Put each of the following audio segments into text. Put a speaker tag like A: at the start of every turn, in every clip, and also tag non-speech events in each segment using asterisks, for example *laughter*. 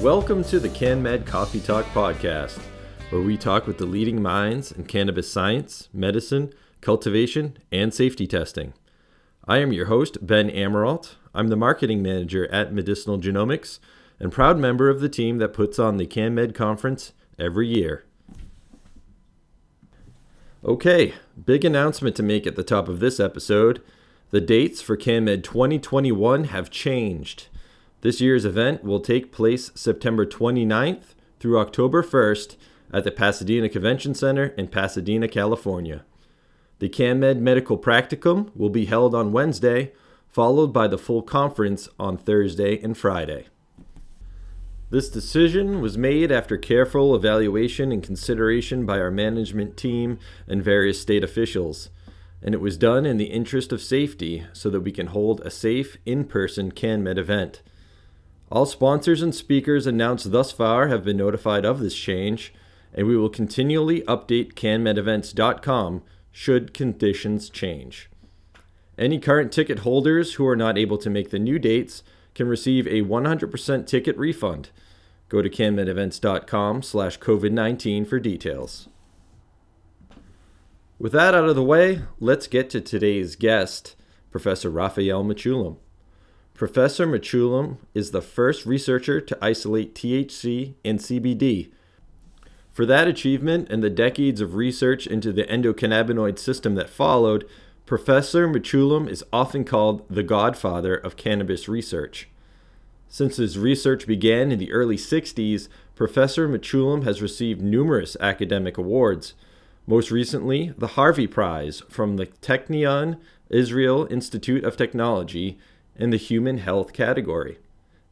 A: Welcome to the CanMed Coffee Talk podcast, where we talk with the leading minds in cannabis science, medicine, cultivation, and safety testing. I am your host, Ben Amirault. I'm the marketing manager at Medicinal Genomics and proud member of the team that puts on the CanMed conference every year. Okay, big announcement to make at the top of this episode. The dates for CanMed 2021 have changed. This year's event will take place September 29th through October 1st at the Pasadena Convention Center in Pasadena, California. The CanMed Medical Practicum will be held on Wednesday, followed by the full conference on Thursday and Friday. This decision was made after careful evaluation and consideration by our management team and various state officials, and it was done in the interest of safety so that we can hold a safe in person CanMed event. All sponsors and speakers announced thus far have been notified of this change, and we will continually update canmedevents.com should conditions change. Any current ticket holders who are not able to make the new dates can receive a 100% ticket refund. Go to canmedevents.com slash COVID-19 for details. With that out of the way, let's get to today's guest, Professor Raphael Mechoulam. Professor Mechoulam is the first researcher to isolate THC and CBD. For that achievement and the decades of research into the endocannabinoid system that followed, Professor Mechoulam is often called the godfather of cannabis research. Since his research began in the early 60s, Professor Mechoulam has received numerous academic awards. Most recently, the Harvey Prize from the Technion Israel Institute of Technology in the human health category.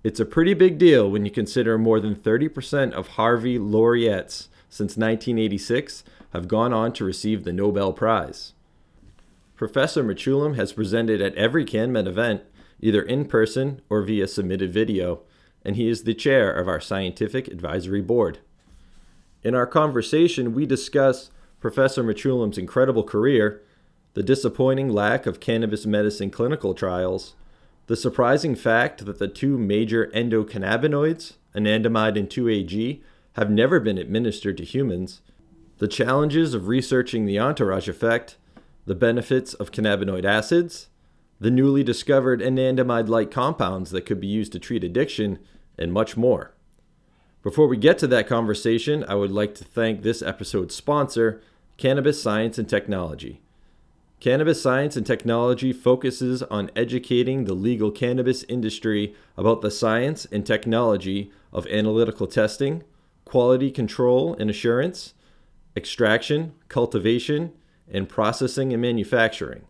A: It's a pretty big deal when you consider more than 30% of Harvey laureates since 1986 have gone on to receive the Nobel Prize. Professor Mechoulam has presented at every CanMed event either in person or via submitted video, and he is the chair of our scientific advisory board. In our conversation, we discuss Professor Mechoulam's incredible career, the disappointing lack of cannabis medicine clinical trials, the surprising fact that the two major endocannabinoids, anandamide and 2-AG, have never been administered to humans, the challenges of researching the entourage effect, the benefits of cannabinoid acids, the newly discovered anandamide like compounds that could be used to treat addiction, and much more. Before we get to that conversation, I would like to thank this episode's sponsor, Cannabis Science and Technology. Cannabis Science and Technology focuses on educating the legal cannabis industry about the science and technology of analytical testing, quality control and assurance, extraction, cultivation, and processing and manufacturing.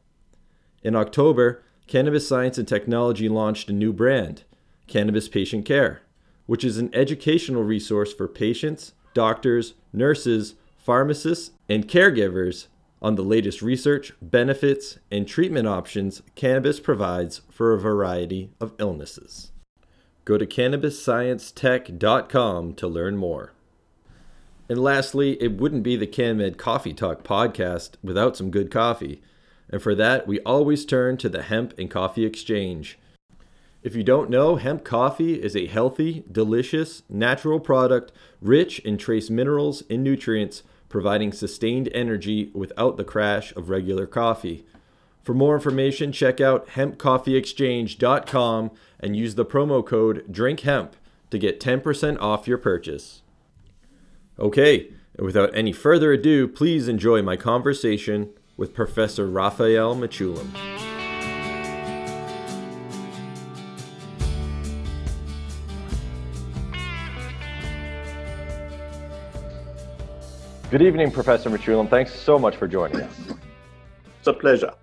A: In October, Cannabis Science and Technology launched a new brand, Cannabis Patient Care, which is an educational resource for patients, doctors, nurses, pharmacists, and caregivers on the latest research, benefits, and treatment options cannabis provides for a variety of illnesses. Go to cannabissciencetech.com to learn more. And lastly, it wouldn't be the CanMed Coffee Talk podcast without some good coffee and for that, we always turn to the Hemp and Coffee Exchange. If you don't know, hemp coffee is a healthy, delicious, natural product rich in trace minerals and nutrients, providing sustained energy without the crash of regular coffee. For more information, check out hempcoffeeexchange.com and use the promo code DRINKHEMP to get 10% off your purchase. Okay, and without any further ado, please enjoy my conversation with Professor Raphael Mechoulam. Good evening, Professor Mechoulam. Thanks so much for joining us.
B: It's a pleasure.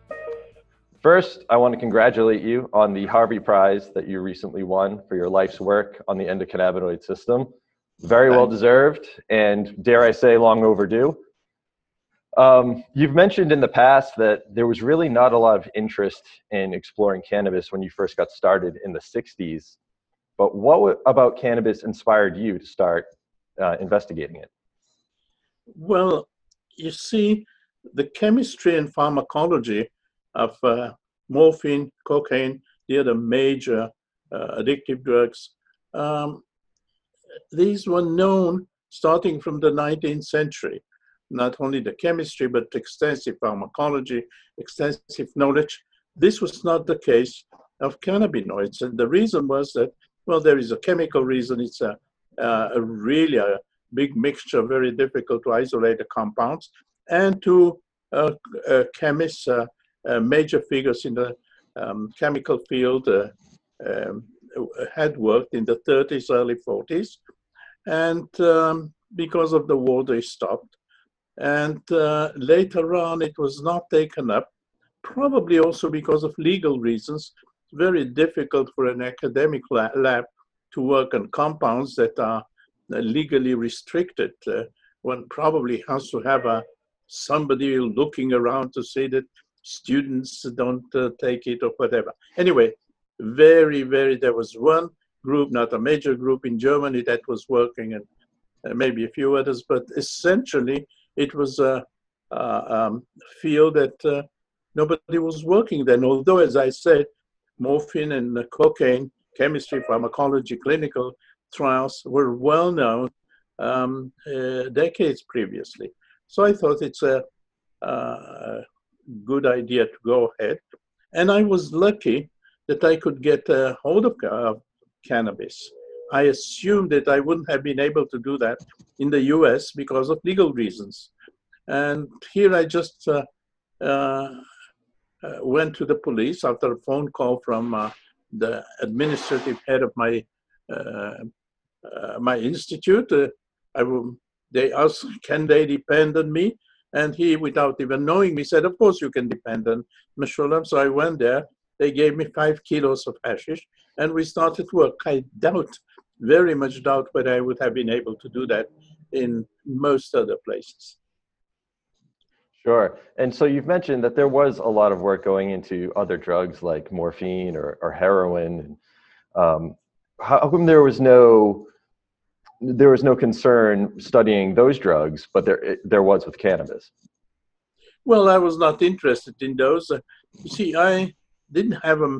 A: First, I want to congratulate you on the Harvey Prize that you recently won for your life's work on the endocannabinoid system. Very well deserved, and dare I say, long overdue. Um, you've mentioned in the past that there was really not a lot of interest in exploring cannabis when you first got started in the 60s. But what about cannabis inspired you to start uh, investigating it?
B: Well, you see, the chemistry and pharmacology of uh, morphine, cocaine, the other major uh, addictive drugs, um, these were known starting from the 19th century. Not only the chemistry, but extensive pharmacology, extensive knowledge. This was not the case of cannabinoids. And the reason was that, well, there is a chemical reason. It's a, uh, a really a big mixture, very difficult to isolate the compounds. And to uh, uh, chemists, uh, uh, major figures in the um, chemical field uh, um, had worked in the 30s, early 40s. And um, because of the war, they stopped. And later on, it was not taken up probably also because of legal reasons very difficult for an academic lab to work on compounds that are legally restricted. Uh, one probably has to have a somebody looking around to say that students don't uh, take it or whatever. Anyway, very, very, there was one group, not a major group in Germany that was working and uh, maybe a few others, but essentially it was a, a um, field that uh, nobody was working then. Although, as I said, morphine and cocaine, chemistry, pharmacology, clinical trials were well known um, uh, decades previously. So I thought it's a, a, good idea to go ahead. And I was lucky that I could get a hold of uh, cannabis. I assumed that I wouldn't have been able to do that in the US because of legal reasons. And here I just uh, uh, uh, went to the police after a phone call from uh, the administrative head of my uh, my institute. I will, they asked, can they depend on me? And he, without even knowing me, said, of course you can depend on Mechoulam. So I went there. They gave me five kilos of hashish, and we started work. I doubt, very much doubt, whether I would have been able to do that in most other places.
A: Sure. And so you've mentioned that there was a lot of work going into other drugs like morphine or, or heroin. Um, how come there was no there was no concern studying those drugs, but there there was with cannabis?
B: Well, I was not interested in those. Uh, you see, I didn't have a,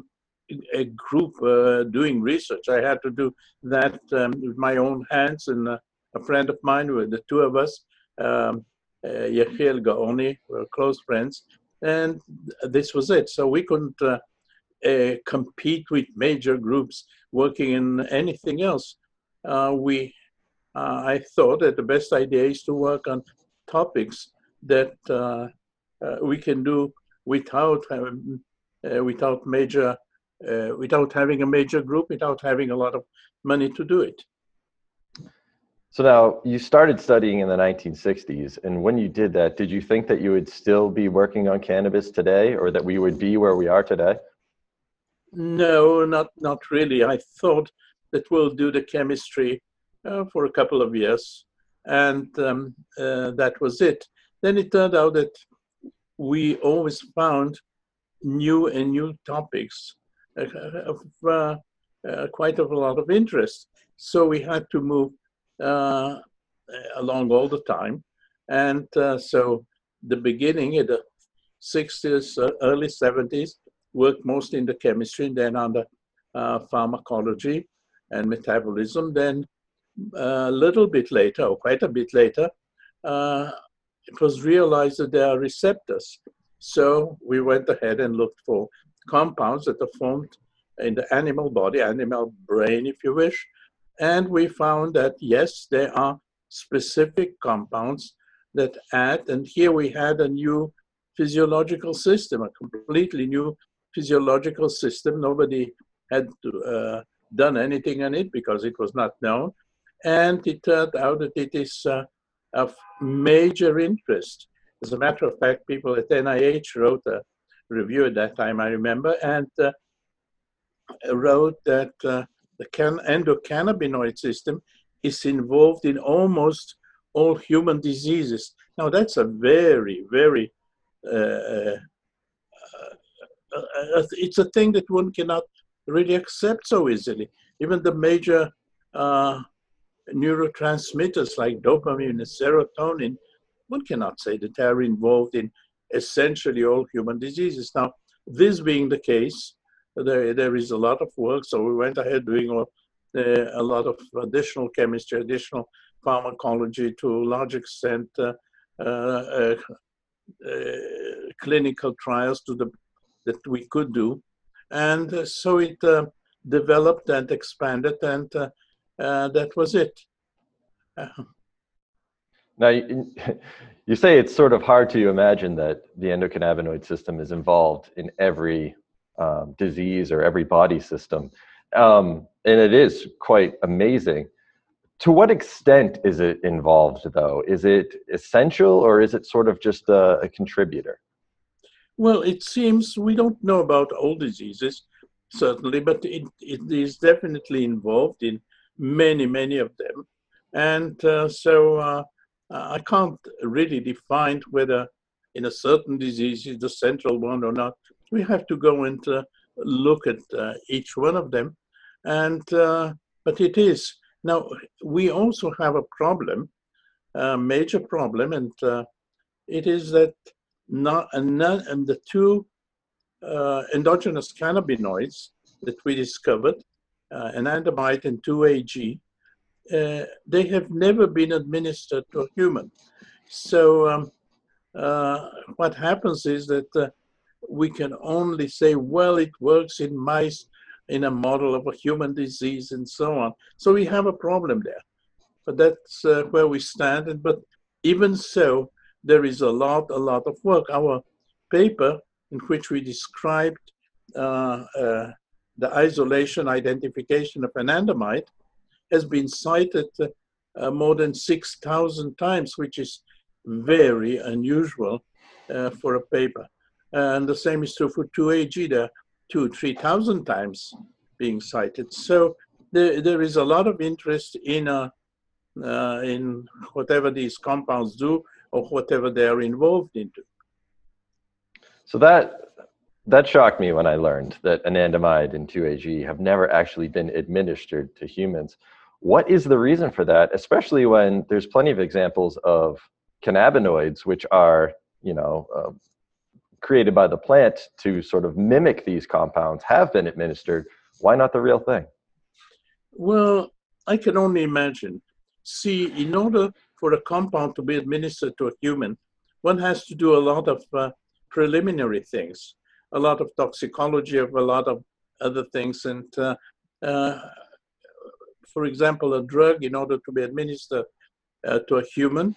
B: a group uh, doing research. I had to do that um, with my own hands, and uh, a friend of mine, with the two of us. Um, uh, Yechiel Gaoni, were close friends, and this was it. So we couldn't uh, uh, compete with major groups working in anything else. we, I thought that the best idea is to work on topics that we can do without um, without major uh, without having a major group, without having a lot of money to do it.
A: So now you started studying in the 1960s, and when you did that, did you think that you would still be working on cannabis today, or that we would be where we are today?
B: No, not not really. I thought that we'll do the chemistry uh, for a couple of years, and um, uh, that was it. Then it turned out that we always found new and new topics uh, of uh, uh, quite of a lot of interest. So we had to move uh, along all the time. And uh, so the beginning in the 60s, uh, early 70s, worked mostly in the chemistry, and then on the pharmacology and metabolism. Then a little bit later, or quite a bit later, it was realized that there are receptors. So we went ahead and looked for compounds that are formed in the animal body, animal brain, if you wish, and we found that, yes, there are specific compounds that add, and here we had a new physiological system, a completely new physiological system. Nobody had uh, done anything on it because it was not known. And it turned out that it is uh, of major interest. As a matter of fact, people at NIH wrote a review at that time, I remember, and uh, wrote that uh, the endocannabinoid system is involved in almost all human diseases. Now, that's a very, very, uh, uh, uh, it's a thing that one cannot really accept so easily. Even the major uh, neurotransmitters like dopamine and serotonin, one cannot say that they are involved in essentially all human diseases. Now, this being the case, there, there is a lot of work. So we went ahead doing all a lot of additional chemistry, additional pharmacology to a large extent, uh, uh, uh, clinical trials to the that we could do, and so it developed and expanded, and that was it.
A: Now, you, *laughs* you say it's sort of hard to imagine that the endocannabinoid system is involved in every um, disease or every body system. Um, and it is quite amazing. To what extent is it involved, though? Is it essential or is it sort of just a, a contributor?
B: Well, it seems we don't know about all diseases, certainly, but it, it is definitely involved in many, many of them. And uh, so uh, I can't really define whether in a certain disease is the central one or not. We have to go and uh, look at uh, each one of them. And uh, but it is now we also have a problem, a major problem, and uh, it is that not and, and the two endogenous cannabinoids that we discovered, uh, anandamide and 2-AG, uh, they have never been administered to a human. So um, uh, what happens is that uh, we can only say, well, it works in mice in a model of a human disease and so on. So we have a problem there. But that's uh, where we stand. And, but even so, there is a lot, a lot of work. Our paper, in which we described uh, the isolation identification of anandamide, has been cited uh, more than 6,000 times, which is very unusual uh, for a paper. And the same is true for 2AG, there two, 3,000 times being cited. So there, there is a lot of interest in, uh, uh, in whatever these compounds do or whatever they are involved into.
A: So that that shocked me when I learned that anandamide and 2AG have never actually been administered to humans. What is the reason for that, especially when there's plenty of examples of cannabinoids, which are, you know, uh, created by the plant to sort of mimic these compounds, have been administered. Why not the real thing?
B: Well, I can only imagine. See, in order for a compound to be administered to a human, one has to do a lot of uh, preliminary things, a lot of toxicology of a lot of other things. And uh, uh, for example, a drug, in order to be administered uh, to a human,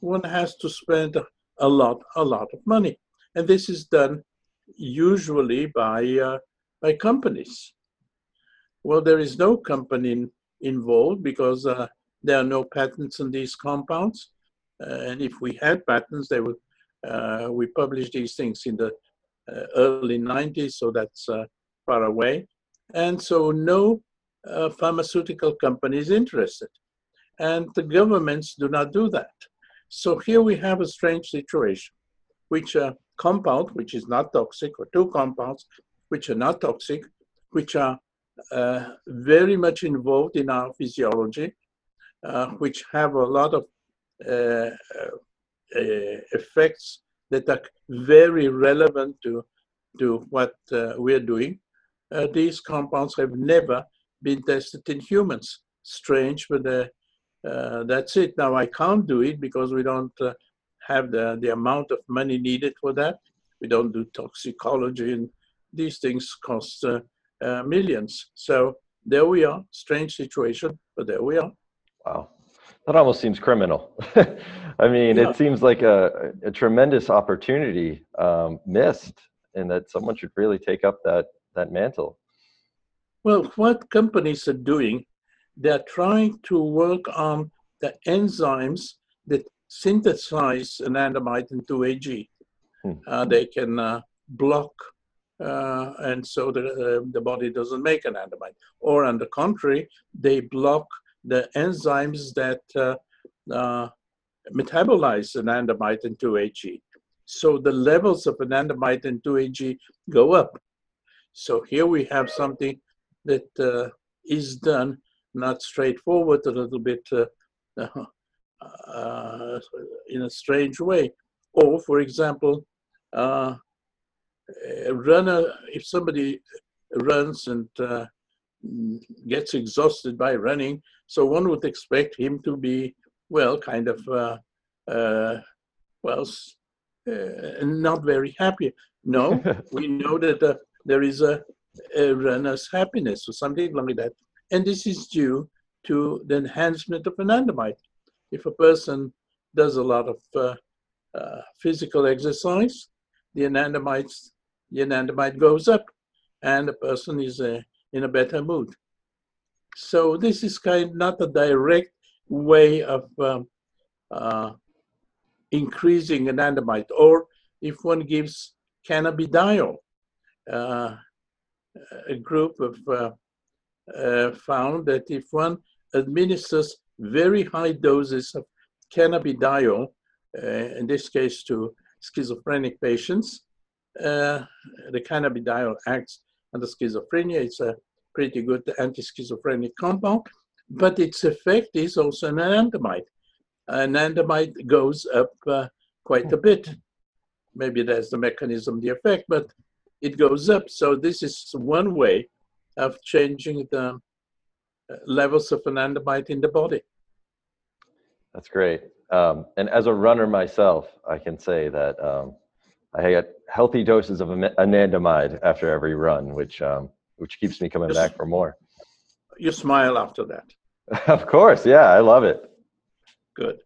B: one has to spend a lot, a lot of money. And this is done usually by, uh, by companies. Well, there is no company involved because uh, there are no patents on these compounds. Uh, and if we had patents, they would, we publish these things in the early 90s, so that's far away. And so no uh, pharmaceutical is interested. And the governments do not do that. So here we have a strange situation, which a compound, which is not toxic, or two compounds, which are not toxic, which are uh, very much involved in our physiology, uh, which have a lot of uh, uh effects that are very relevant to, to what uh, we're doing. Uh, these compounds have never been tested in humans. Strange, but uh, uh, that's it. Now I can't do it because we don't uh, have the, the amount of money needed for that. We don't do toxicology and these things cost uh, millions. So there we are. Strange situation, but there we are.
A: Wow. That almost seems criminal. *laughs* I mean, yeah. it seems like a, a tremendous opportunity um, missed and that someone should really take up that, that mantle.
B: Well, what companies are doing, they're trying to work on the enzymes that synthesize anandamide into 2-AG. Hmm. Uh, they can uh, block, uh, and so the, uh, the body doesn't make anandamide. Or on the contrary, they block the enzymes that uh, uh, metabolize anandamide into 2-AG. So the levels of anandamide and 2-AG go up. So here we have something that uh, is done not straightforward, a little bit uh, *laughs* uh, in a strange way. Or, for example, uh, runner, if somebody runs and gets exhausted by running. So one would expect him to be, well, kind of, uh, uh, well, uh, not very happy. No, *laughs* we know that uh, there is a, a, runner's happiness or something like that. And this is due to the enhancement of anandamide. If a person does a lot of uh, uh, physical exercise, the anandamide, the anandamide goes up and the person is uh, in a better mood. So this is kind of not a direct way of um, uh, increasing anandamide. Or if one gives cannabidiol, uh, a group of uh, uh, found that if one administers very high doses of cannabidiol, uh, in this case to schizophrenic patients, uh, the cannabidiol acts on the schizophrenia. It's a pretty good anti-schizophrenic compound, but its effect is also an anandamide. Anandamide goes up uh, quite a bit. Maybe that's the mechanism, the effect, but it goes up. So this is one way of changing the uh, levels of anandamide in the body.
A: That's great. Um, and as a runner myself, I can say that um, I get healthy doses of anandamide after every run, which um, which keeps me coming back for more.
B: You smile after that. *laughs*
A: of course, yeah, I love it.
B: Good.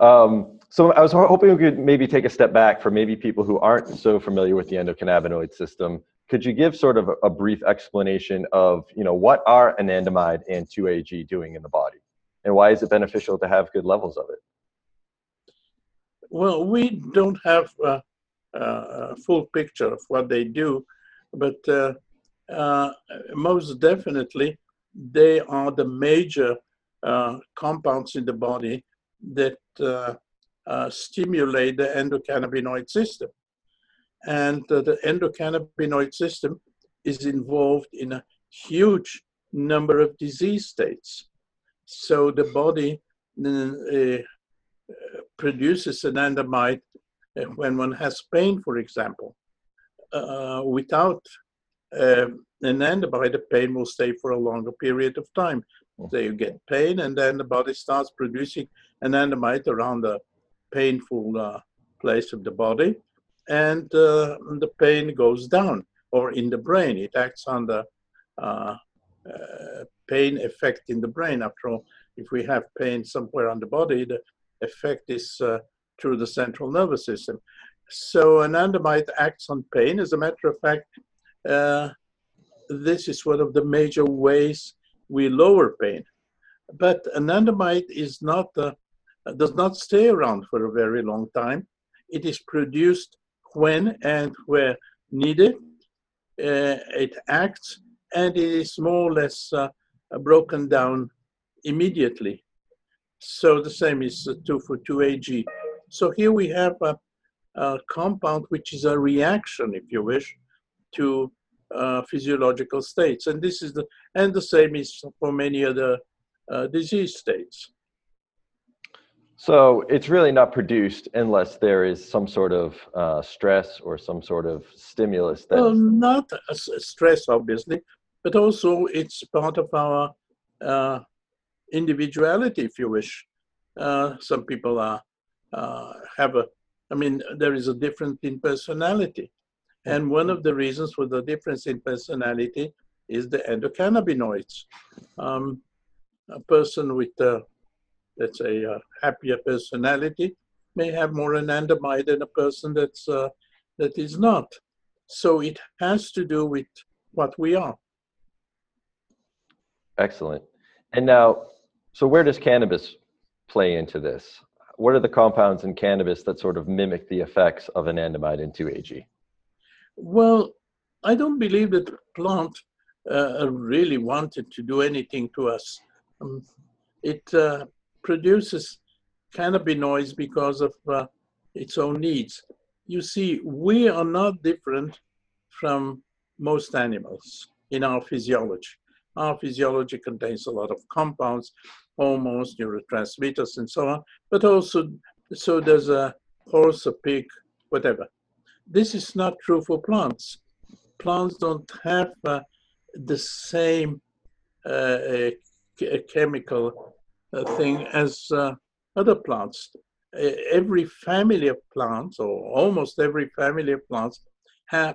A: Um, so I was hoping we could maybe take a step back for maybe people who aren't so familiar with the endocannabinoid system. Could you give sort of a brief explanation of, you know, what are anandamide and 2-AG doing in the body, and why is it beneficial to have good levels of it?
B: Well, we don't have a, a full picture of what they do, but uh, uh, most definitely they are the major uh, compounds in the body that uh, uh, stimulate the endocannabinoid system. And uh, the endocannabinoid system is involved in a huge number of disease states. So the body uh, produces anandamide uh, when one has pain, for example. Uh, without um, anandamide, the body pain will stay for a longer period of time. Hmm. So you get pain, and then the body starts producing anandamide around the painful uh, place of the body, and uh, the pain goes down. Or in the brain, it acts on the uh, uh, pain effect in the brain. After all, if we have pain somewhere on the body, the effect is uh, through the central nervous system. So anandamide acts on pain. As a matter of fact, uh, this is one of the major ways we lower pain. But anandamide is not uh, does not stay around for a very long time. It is produced when and where needed. Uh, it acts and it is more or less uh, broken down immediately. So the same is true for 2AG. So here we have a, a, compound which is a reaction, if you wish, to uh, physiological states. And this is the, and the same is for many other uh, disease states.
A: So it's really not produced unless there is some sort of uh, stress or some sort of stimulus.
B: That well, not stress, obviously, but also it's part of our uh, individuality, if you wish. Uh, some people are uh, have a, I mean, there is a difference in personality, and one of the reasons for the difference in personality is the endocannabinoids. Um, a person with uh, let's say, a happier personality may have more anandamide than a person that's uh, that is not. So it has to do with what we are.
A: Excellent. And now, so where does cannabis play into this? What are the compounds in cannabis that sort of mimic the effects of anandamide and 2-AG?
B: Well, I don't believe that plant uh, really wanted to do anything to us. Um, it uh, produces cannabinoids because of uh, its own needs. You see, we are not different from most animals in our physiology. Our physiology contains a lot of compounds, hormones, neurotransmitters, and so on, but also, so does a horse, a pig, whatever. This is not true for plants. Plants don't have uh, the same uh, chemical uh, thing as uh, other plants. Every family of plants, or almost every family of plants,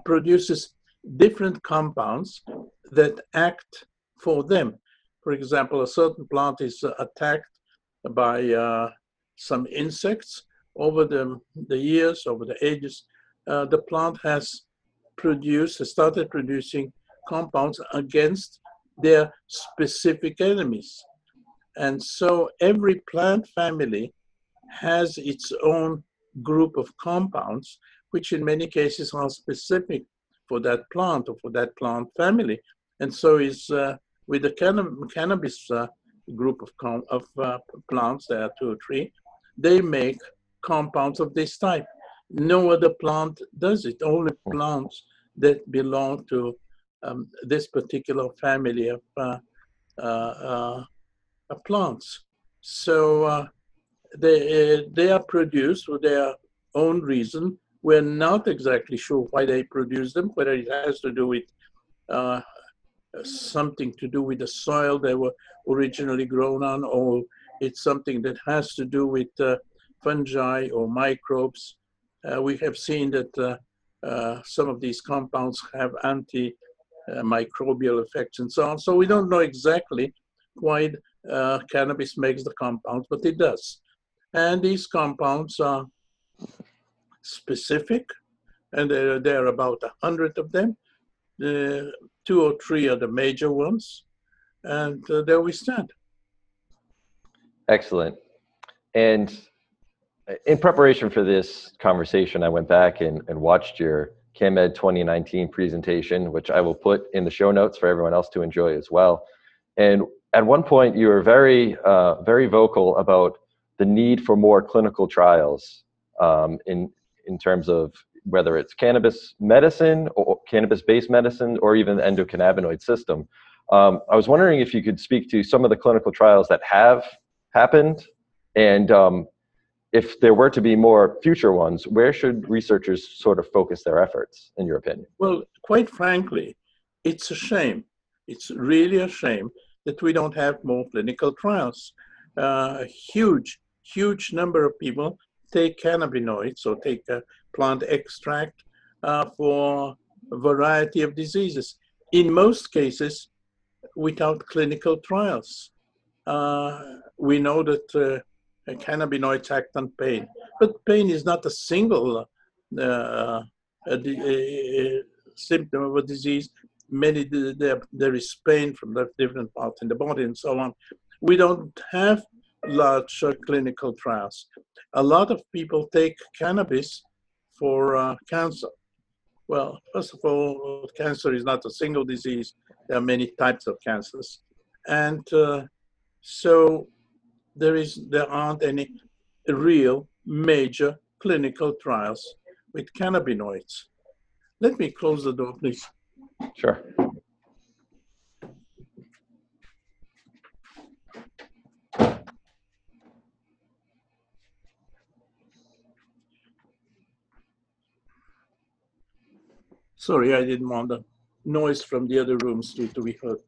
B: produces different compounds that act for them. For example, a certain plant is attacked by uh, some insects. Over the, the years, over the ages, uh, the plant has produced, has started producing compounds against their specific enemies. And so every plant family has its own group of compounds, which in many cases are specific for that plant or for that plant family. And so is uh, with the canna- cannabis uh, group of, com- of uh, plants, there are two or three, they make compounds of this type. No other plant does it, only plants that belong to um, this particular family of uh, uh, uh, plants. So they, they are produced for their own reason. We're not exactly sure why they produce them, whether it has to do with uh, something to do with the soil they were originally grown on, or it's something that has to do with uh, fungi or microbes. Uh, we have seen that uh, some of these compounds have anti uh, microbial effects and so on. So we don't know exactly why uh, cannabis makes the compounds, but it does. And these compounds are specific, and there, there are about a hundred of them. The two or three are the major ones, and uh, there we stand.
A: Excellent. And in preparation for this conversation, I went back and, and watched your CanMed 2019 presentation, which I will put in the show notes for everyone else to enjoy as well. And at one point, you were very, uh, very vocal about the need for more clinical trials um, in in terms of whether it's cannabis medicine or cannabis-based medicine or even the endocannabinoid system. Um, I was wondering if you could speak to some of the clinical trials that have happened and um, if there were to be more future ones, where should researchers sort of focus their efforts, in your opinion?
B: Well, quite frankly, it's a shame. It's really a shame that we don't have more clinical trials. Uh, a huge, huge number of people take cannabinoids or take a plant extract uh, for a variety of diseases. In most cases, without clinical trials. Uh, we know that uh, cannabinoids act on pain. But pain is not a single uh, a, a, a symptom of a disease. Many there, there is pain from the different parts in the body and so on. We don't have large uh, clinical trials. A lot of people take cannabis for uh, cancer. Well, first of all, cancer is not a single disease. There are many types of cancers, and uh, so there is there aren't any real major clinical trials with cannabinoids. Let me close the door, please.
A: Sure.
B: Sorry, I didn't want the noise from the other rooms to, to be heard.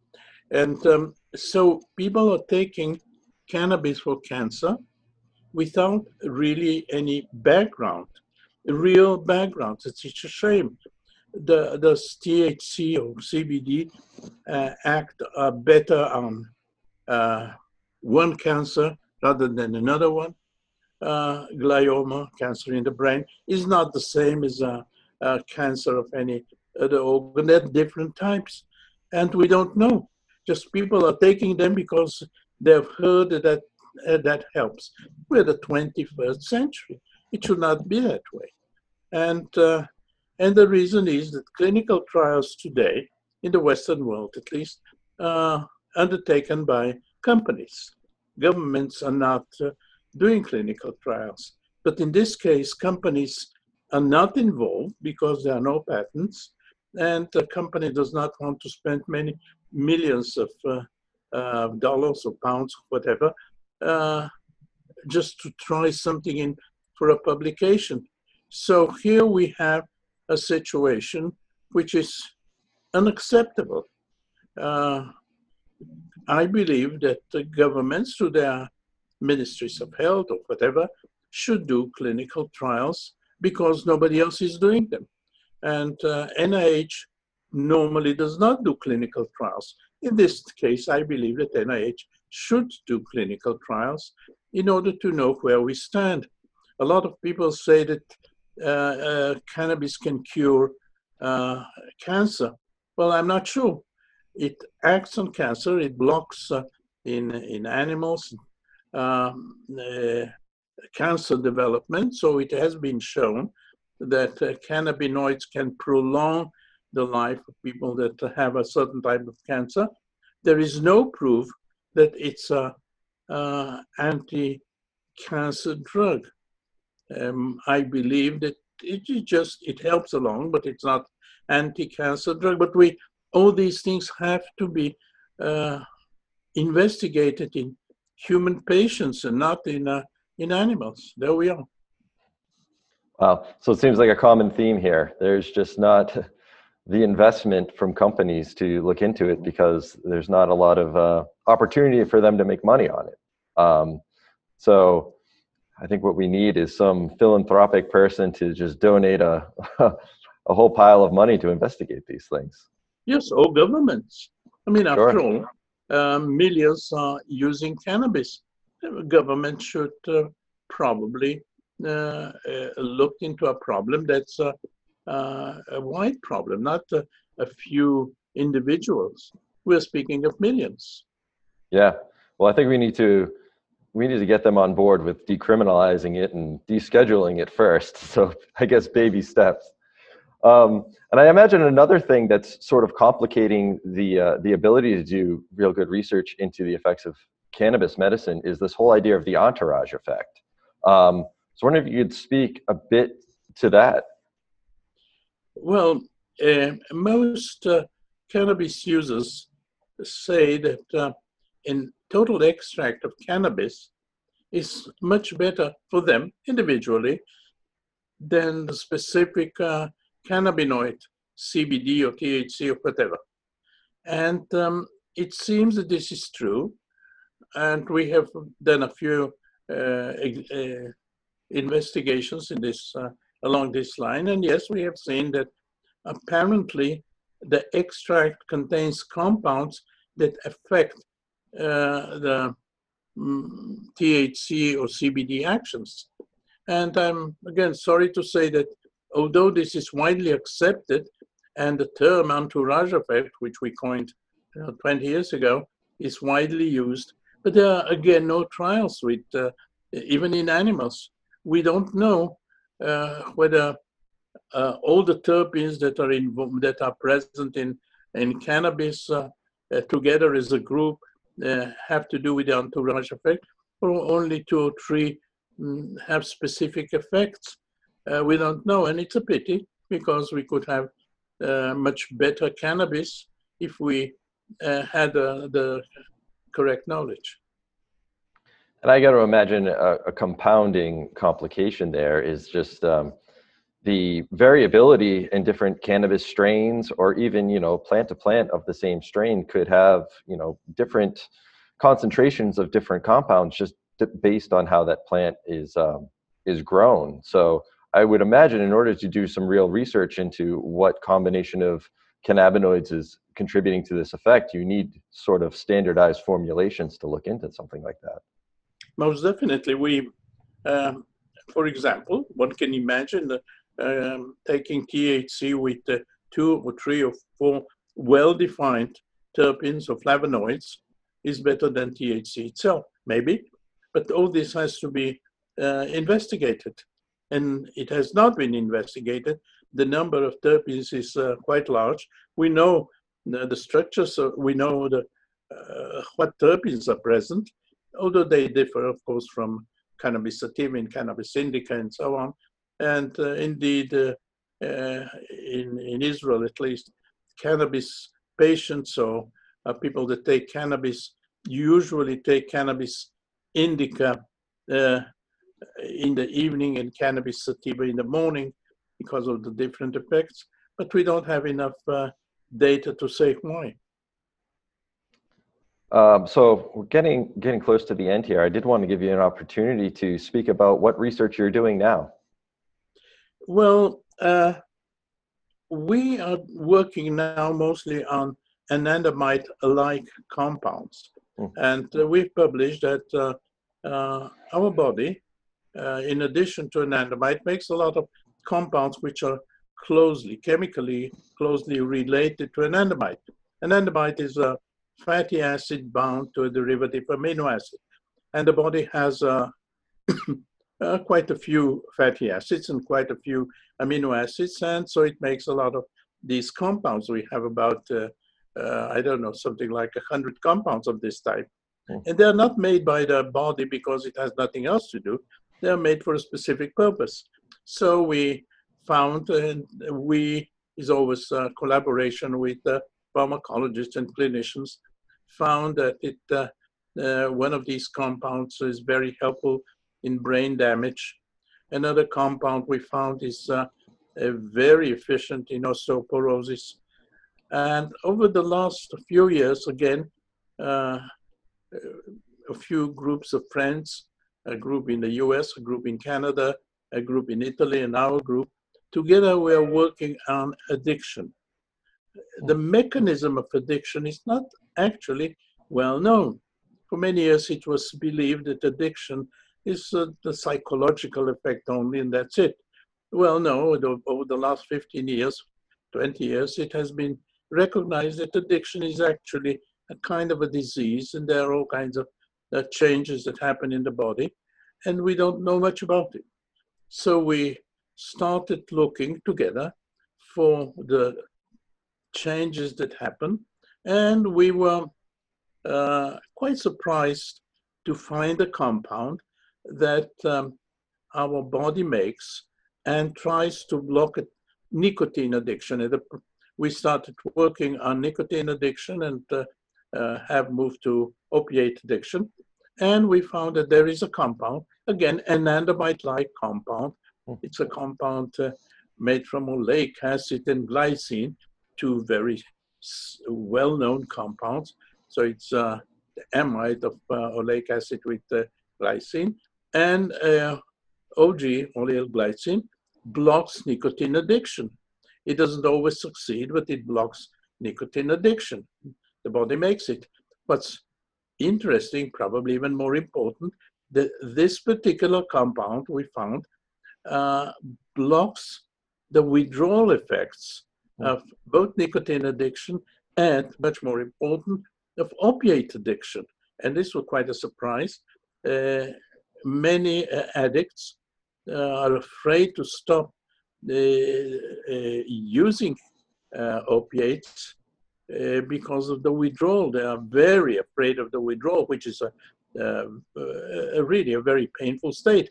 B: And um, so people are taking cannabis for cancer without really any background, real background. It's, it's a shame. The, the THC or CBD uh, act uh, better on uh, one cancer rather than another one. Uh, glioma, cancer in the brain, is not the same as a, a cancer of any other organ. They're different types. And we don't know. Just people are taking them because they've heard that uh, that helps. We're the 21st century. It should not be that way. And, uh, and the reason is that clinical trials today, in the Western world at least, are undertaken by companies. Governments are not uh, doing clinical trials. But in this case, companies are not involved because there are no patents, and the company does not want to spend many millions of uh, uh, dollars or pounds, whatever, uh, just to try something in for a publication. So here we have a situation which is unacceptable. Uh, I believe that the governments, through their ministries of health or whatever, should do clinical trials because nobody else is doing them. And uh, NIH normally does not do clinical trials. In this case, I believe that NIH should do clinical trials in order to know where we stand. A lot of people say that uh, uh, cannabis can cure uh, cancer. Well, I'm not sure. It acts on cancer, it blocks uh, in, in animals um, uh, cancer development. So it has been shown that uh, cannabinoids can prolong the life of people that have a certain type of cancer. There is no proof that it's a uh, anti-cancer drug. Um, I believe that it just it helps along, but it's not anti-cancer drug. But we all these things have to be uh, investigated in human patients and not in uh, in animals. There we are.
A: Wow. So it seems like a common theme here. There's just not the investment from companies to look into it because there's not a lot of uh, opportunity for them to make money on it. Um, so I think what we need is some philanthropic person to just donate a *laughs* a whole pile of money to investigate these things.
B: Yes, all governments. I mean, after all, um, millions are using cannabis. Government should uh, probably uh, uh, look into a problem that's a, a wide problem, not a, a few individuals. We're speaking of millions.
A: Yeah. Well, I think we need to we need to get them on board with decriminalizing it and descheduling it first. *laughs* So I guess baby steps. Um, and I imagine another thing that's sort of complicating the uh, the ability to do real good research into the effects of cannabis medicine is this whole idea of the entourage effect. Um, so, I wonder if you could speak a bit to that.
B: Well, uh, most uh, cannabis users say that uh, in total extract of cannabis is much better for them individually than the specific uh, cannabinoid, CBD or THC or whatever. And um, it seems that this is true. And we have done a few uh, uh, investigations in this along this line. And yes, we have seen that apparently the extract contains compounds that affect uh, the mm, THC or CBD actions. And I'm again sorry to say that although this is widely accepted, and the term entourage effect, which we coined you know, 20 years ago, is widely used, but there are again no trials with uh, even in animals. We don't know whether uh, all the terpenes that are in, that are present in in cannabis uh, uh, together as a group uh, have to do with the entourage effect, or only two or three mm, have specific effects uh, we don't know, and it's a pity because we could have uh, much better cannabis if we uh, had uh, the correct knowledge.
A: And I got to imagine a, a, compounding complication there is just um, the variability in different cannabis strains, or even you know plant to plant of the same strain, could have you know different concentrations of different compounds just based on how that plant is um, is grown. So I would imagine in order to do some real research into what combination of cannabinoids is contributing to this effect, you need sort of standardized formulations to look into something like that.
B: Most definitely. We, um, for example, one can imagine um, taking THC with uh, two or three or four well-defined terpenes or flavonoids is better than THC itself, maybe. But all this has to be uh, investigated and it has not been investigated. The number of terpenes is uh, quite large. We know the, structures, uh, we know the, uh, what terpenes are present, although they differ, of course, from cannabis sativa and cannabis indica and so on. And uh, indeed, uh, uh, in, in Israel at least, cannabis patients or people that take cannabis usually take cannabis indica in the evening and cannabis sativa in the morning because of the different effects, but we don't have enough uh, data to say why.
A: Um, so we're getting getting close to the end here. I did want to give you an opportunity to speak about what research you're doing now.
B: Well, uh, we are working now mostly on anandamide-like compounds, mm. and uh, we've published that uh, uh our body, uh, in addition to anandamide, makes a lot of compounds which are closely, chemically closely related to anandamide. Anandamide is a fatty acid bound to a derivative amino acid. And the body has uh, *coughs* uh, quite a few fatty acids and quite a few amino acids. And so it makes a lot of these compounds. We have about, uh, uh I don't know, something like 100 compounds of this type. Mm. And they're not made by the body because it has nothing else to do. They're made for a specific purpose. So we found, and we is always a collaboration with pharmacologists and clinicians found that it uh, uh, one of these compounds is very helpful in brain damage. Another compound we found is uh, very efficient in osteoporosis. And over the last few years, again, uh, a few groups of friends, a group in the US, a group in Canada, a group in Italy, and our group, together we are working on addiction the mechanism of addiction is not actually well known. For many years, it was believed that addiction is uh, the psychological effect only, and that's it. Well, no, over the last 15 years, 20 years, it has been recognized that addiction is actually a kind of a disease, and there are all kinds of uh, changes that happen in the body, and we don't know much about it. So we started looking together for the changes that happen. And we were uh, quite surprised to find a compound that um, our body makes and tries to block it, nicotine addiction. We started working on nicotine addiction and uh, uh, have moved to opiate addiction. And we found that there is a compound, again, anandamide-like compound. Hmm. It's a compound uh, made from oleic acid and glycine, two very well-known compounds. So it's uh, the amide of uh, oleic acid with uh, glycine and uh, OG, oleoyl glycine, blocks nicotine addiction. It doesn't always succeed, but it blocks nicotine addiction. The body makes it. What's interesting, probably even more important, that this particular compound we found uh, blocks the withdrawal effects of both nicotine addiction and, much more important, of opiate addiction. And this was quite a surprise. Uh, many uh, addicts uh, are afraid to stop uh, uh, using uh, opiates because of the withdrawal. They are very afraid of the withdrawal, which is a, a really a very painful state.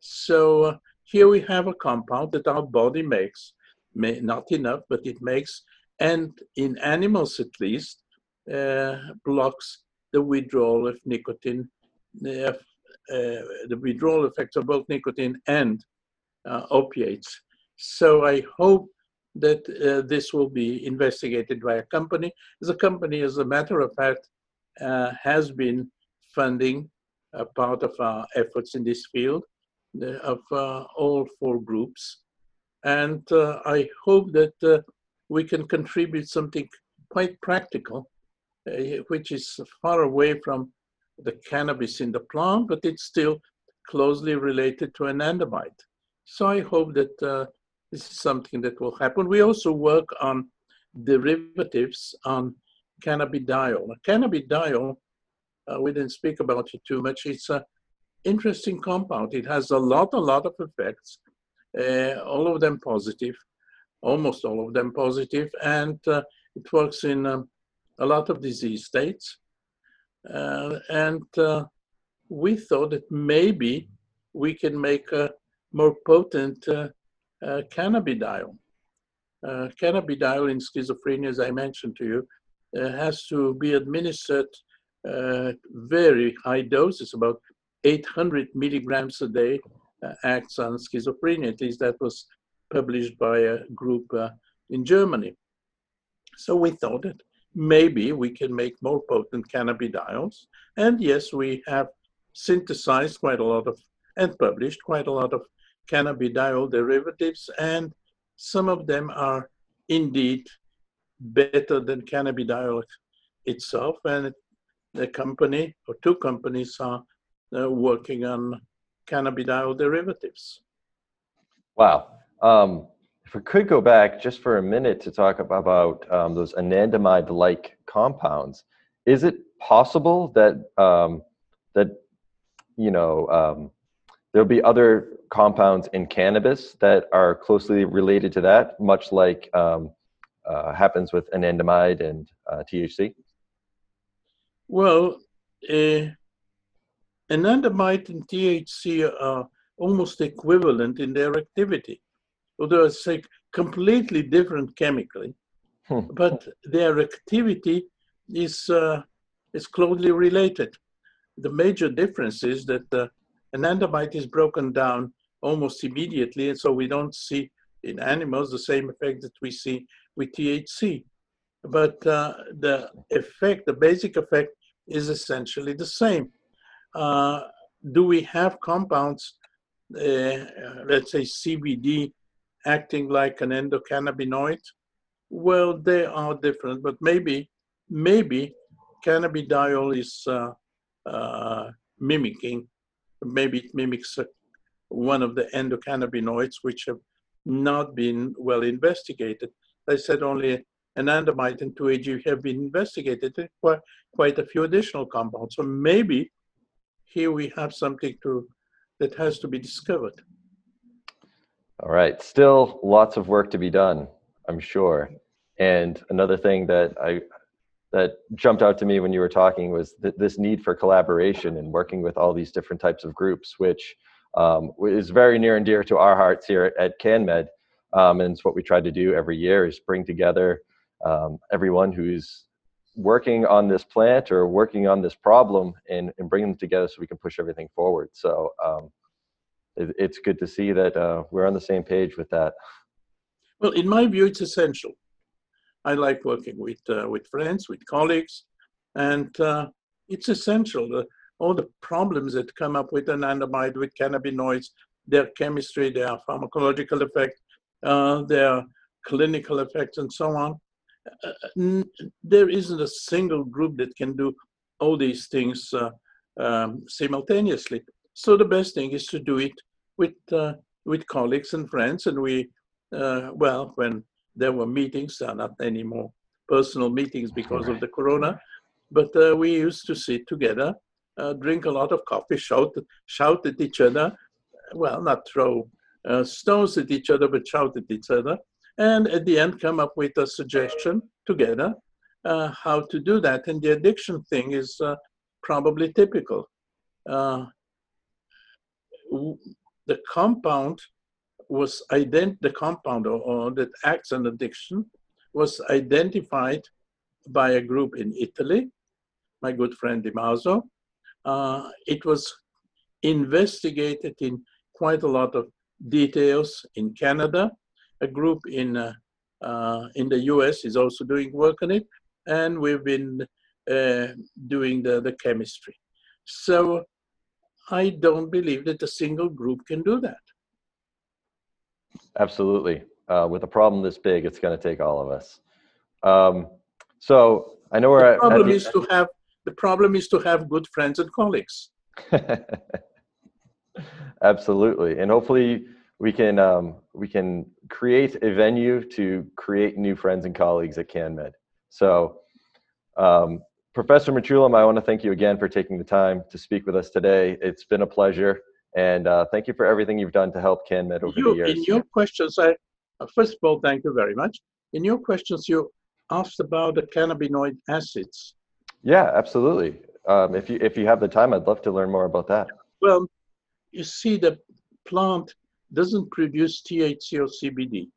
B: So here we have a compound that our body makes may, not enough, but it makes, and in animals at least, uh, blocks the withdrawal of nicotine, uh, uh, the withdrawal effects of both nicotine and uh, opiates. So I hope that uh, this will be investigated by a company. The company, as a matter of fact, has been funding a part of our efforts in this field of all four groups. And uh, I hope that uh, we can contribute something quite practical, uh, which is far away from the cannabis in the plant, but it's still closely related to anandamide. So I hope that uh, this is something that will happen. We also work on derivatives on cannabidiol. Cannabidiol, uh, we didn't speak about it too much. It's an interesting compound. It has a lot, a lot of effects all of them positive, almost all of them positive, and uh, it works in um, a lot of disease states. Uh, and we thought that maybe we can make a more potent uh, uh, cannabidiol. Uh, cannabidiol in schizophrenia, as I mentioned to you, has to be administered very high doses, about 800 milligrams a day uh, acts on schizophrenia. At least that was published by a group uh, in Germany. So we thought that maybe we can make more potent cannabidiols. And yes, we have synthesized quite a lot of and published quite a lot of cannabidiol derivatives, and some of them are indeed better than cannabidiol itself. And the company or two companies are uh, working on cannabidiol derivatives.
A: Wow. Um, if we could go back just for a minute to talk about um, those anandamide-like compounds, is it possible that um, that you know um, there'll be other compounds in cannabis that are closely related to that, much like um, uh, happens with anandamide and uh, THC?
B: Well, uh, anandamide and THC are almost equivalent in their activity, although it's like completely different chemically, hmm. but their activity is uh, is closely related. The major difference is that uh, anandamide is broken down almost immediately, and so we don't see in animals the same effect that we see with THC. But uh, the effect, the basic effect, is essentially the same. Uh, do we have compounds, uh, let's say CBD, acting like an endocannabinoid? Well, they are different, but maybe, maybe cannabidiol is uh, uh, mimicking, maybe it mimics one of the endocannabinoids which have not been well investigated. I said only anandamide and 2-AG have been investigated, quite, quite a few additional compounds. So maybe here we have something to that has to be discovered.
A: All right, still lots of work to be done, I'm sure. And another thing that I that jumped out to me when you were talking was th- this need for collaboration and working with all these different types of groups, which um, is very near and dear to our hearts here at CanMed. Um, and it's what we try to do every year is bring together um, everyone who's working on this plant or working on this problem and, and them together so we can push everything forward. So um, it, it's good to see that uh, we're on the same page with that.
B: Well, in my view, it's essential. I like working with uh, with friends, with colleagues, and uh, it's essential. Uh, all the problems that come up with anandamide, with cannabinoids, their chemistry, their pharmacological effect, uh, their clinical effects, and so on. Uh, there isn't a single group that can do all these things uh, um, simultaneously. So the best thing is to do it with uh, with colleagues and friends. And we, uh, well, when there were meetings, there are not any more personal meetings because of the corona, but uh, we used to sit together, uh, drink a lot of coffee, shout shout at each other. Well, not throw stones at each other, but shout at each other and at the end come up with a suggestion together uh, how to do that. And the addiction thing is uh, probably typical. Uh, the compound was ident- the compound or, or, that acts on addiction was identified by a group in Italy, my good friend Di Marzo. Uh, it was investigated in quite a lot of details in Canada a group in uh, uh, in the US is also doing work on it, and we've been uh, doing the, the chemistry. So I don't believe that a single group can do that.
A: Absolutely. Uh, with a problem this big, it's going to take all of us. Um, so I know we're
B: the problem at, is to have the problem is to have good friends and colleagues. *laughs*
A: Absolutely, and hopefully we can um, we can create a venue to create new friends and colleagues at CanMed. So, um, Professor Mechoulam, I want to thank you again for taking the time to speak with us today. It's been a pleasure, and uh, thank you for everything you've done to help CanMed over
B: you,
A: the years.
B: In your questions, I uh, first of all thank you very much. In your questions, you asked about the cannabinoid acids.
A: Yeah, absolutely. Um, if you if you have the time, I'd love to learn more about that.
B: Well, you see, the plant doesn't produce THC or CBD.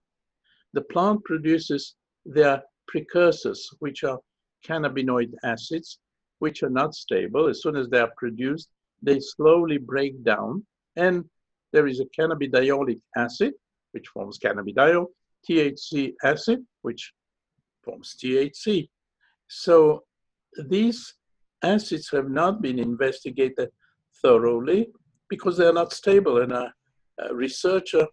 B: The plant produces their precursors, which are cannabinoid acids, which are not stable. As soon as they are produced, they slowly break down, and there is a cannabidiolic acid, which forms cannabidiol, THC acid, which forms THC. So these acids have not been investigated thoroughly because they're not stable. And a, researcher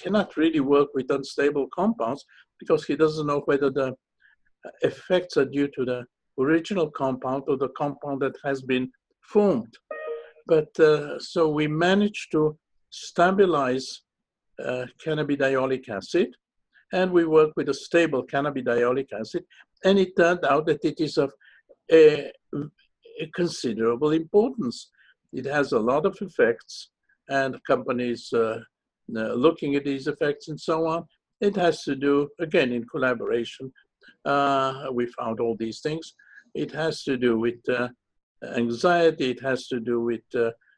B: cannot really work with unstable compounds because he doesn't know whether the effects are due to the original compound or the compound that has been formed. But uh, so we managed to stabilize uh, cannabidiolic acid and we work with a stable cannabidiolic acid and it turned out that it is of a, a considerable importance. It has a lot of effects and companies uh, uh, looking at these effects and so on. It has to do, again, in collaboration. Uh, we found all these things. It has to do with anxiety, it has to do with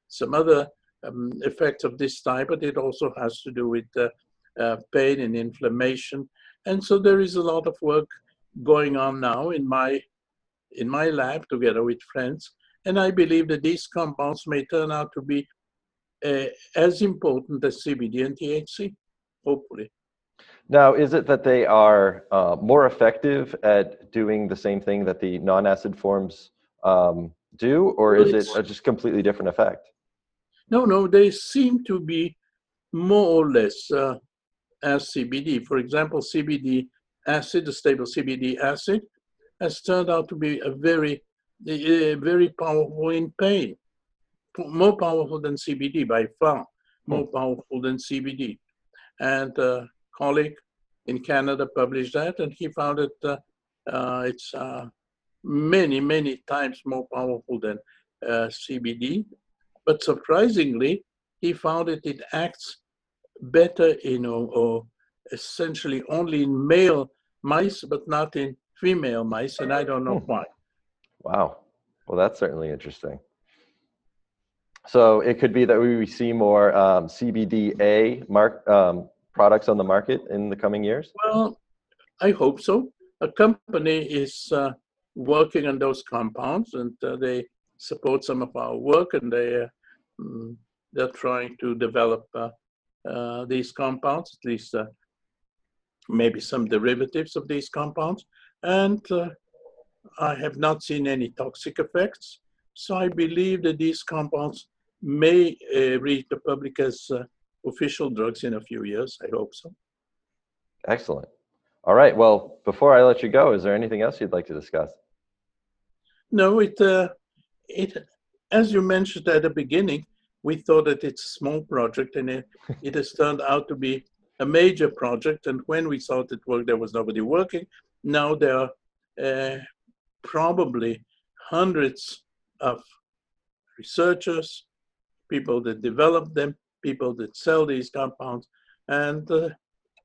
B: some other um, effects of this type, but it also has to do with uh, pain and inflammation. And so there is a lot of work going on now in my in my lab together with friends. And I believe that these compounds may turn out to be uh, as important as CBD and THC, hopefully.
A: Now, is it that they are uh, more effective at doing the same thing that the non acid forms um, do, or is it a just completely different effect?
B: No, no, they seem to be more or less uh, as CBD. For example, CBD acid, the stable CBD acid, has turned out to be a very, a very powerful in pain, more powerful than CBD by far, more hmm. powerful than CBD. And a colleague in Canada published that, and he found that uh, uh, it's uh, many, many times more powerful than uh, CBD. But surprisingly, he found that it acts better in or, or essentially only in male mice, but not in female mice, and I don't know hmm. why.
A: Wow. Well, that's certainly interesting. So it could be that we see more um, CBDA mark, um, products on the market in the coming years?
B: Well, I hope so. A company is uh, working on those compounds and uh, they support some of our work and they, uh, mm, they're trying to develop uh, uh, these compounds, at least uh, maybe some derivatives of these compounds. And I have not seen any toxic effects. So I believe that these compounds may reach the public as official drugs in a few years. I hope so.
A: Excellent. All right. Well, before I let you go, is there anything else you'd like to discuss?
B: No, it, uh, it, as you mentioned at the beginning, we thought that it's a small project and it, *laughs* it has turned out to be a major project. And when we thought it worked, there was nobody working. Now there are uh, probably hundreds of researchers, people that develop them, people that sell these compounds. And uh,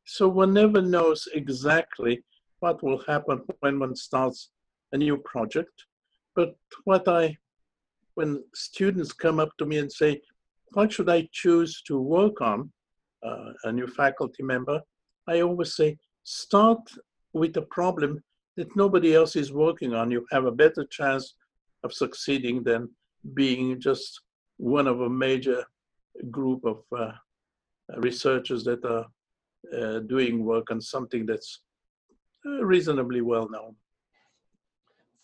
B: so one never knows exactly what will happen when one starts a new project. But what I, when students come up to me and say, what should I choose to work on, uh, a new faculty member, I always say, start with a problem that nobody else is working on. You have a better chance of succeeding than being just one of a major group of uh, researchers that are uh, doing work on something that's uh, reasonably well known.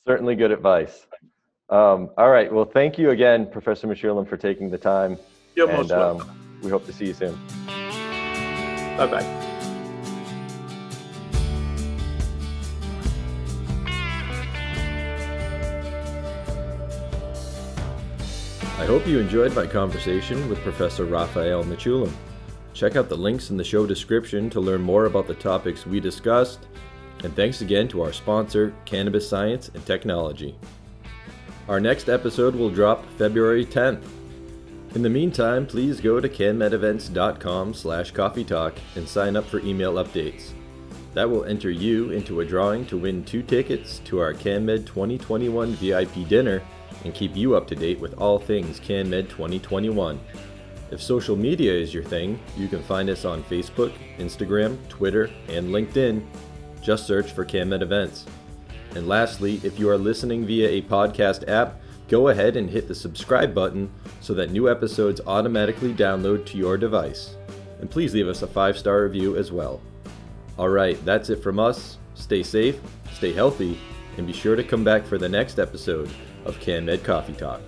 A: Certainly good advice. Um, all right. Well, thank you again, Professor Mechoulam, for taking the time.
B: You're and, most welcome. Um,
A: we hope to see you soon.
B: Bye bye.
A: I hope you enjoyed my conversation with Professor Raphael Mechoulam. Check out the links in the show description to learn more about the topics we discussed. And thanks again to our sponsor, Cannabis Science and Technology. Our next episode will drop February 10th. In the meantime, please go to canmedevents.com slash coffee talk and sign up for email updates. That will enter you into a drawing to win two tickets to our CanMed 2021 VIP dinner and keep you up to date with all things CanMed 2021. If social media is your thing, you can find us on Facebook, Instagram, Twitter, and LinkedIn. Just search for CanMed Events. And lastly, if you are listening via a podcast app, go ahead and hit the subscribe button so that new episodes automatically download to your device. And please leave us a five star review as well. Alright, that's it from us. Stay safe, stay healthy, and be sure to come back for the next episode of CanMed Coffee Talk.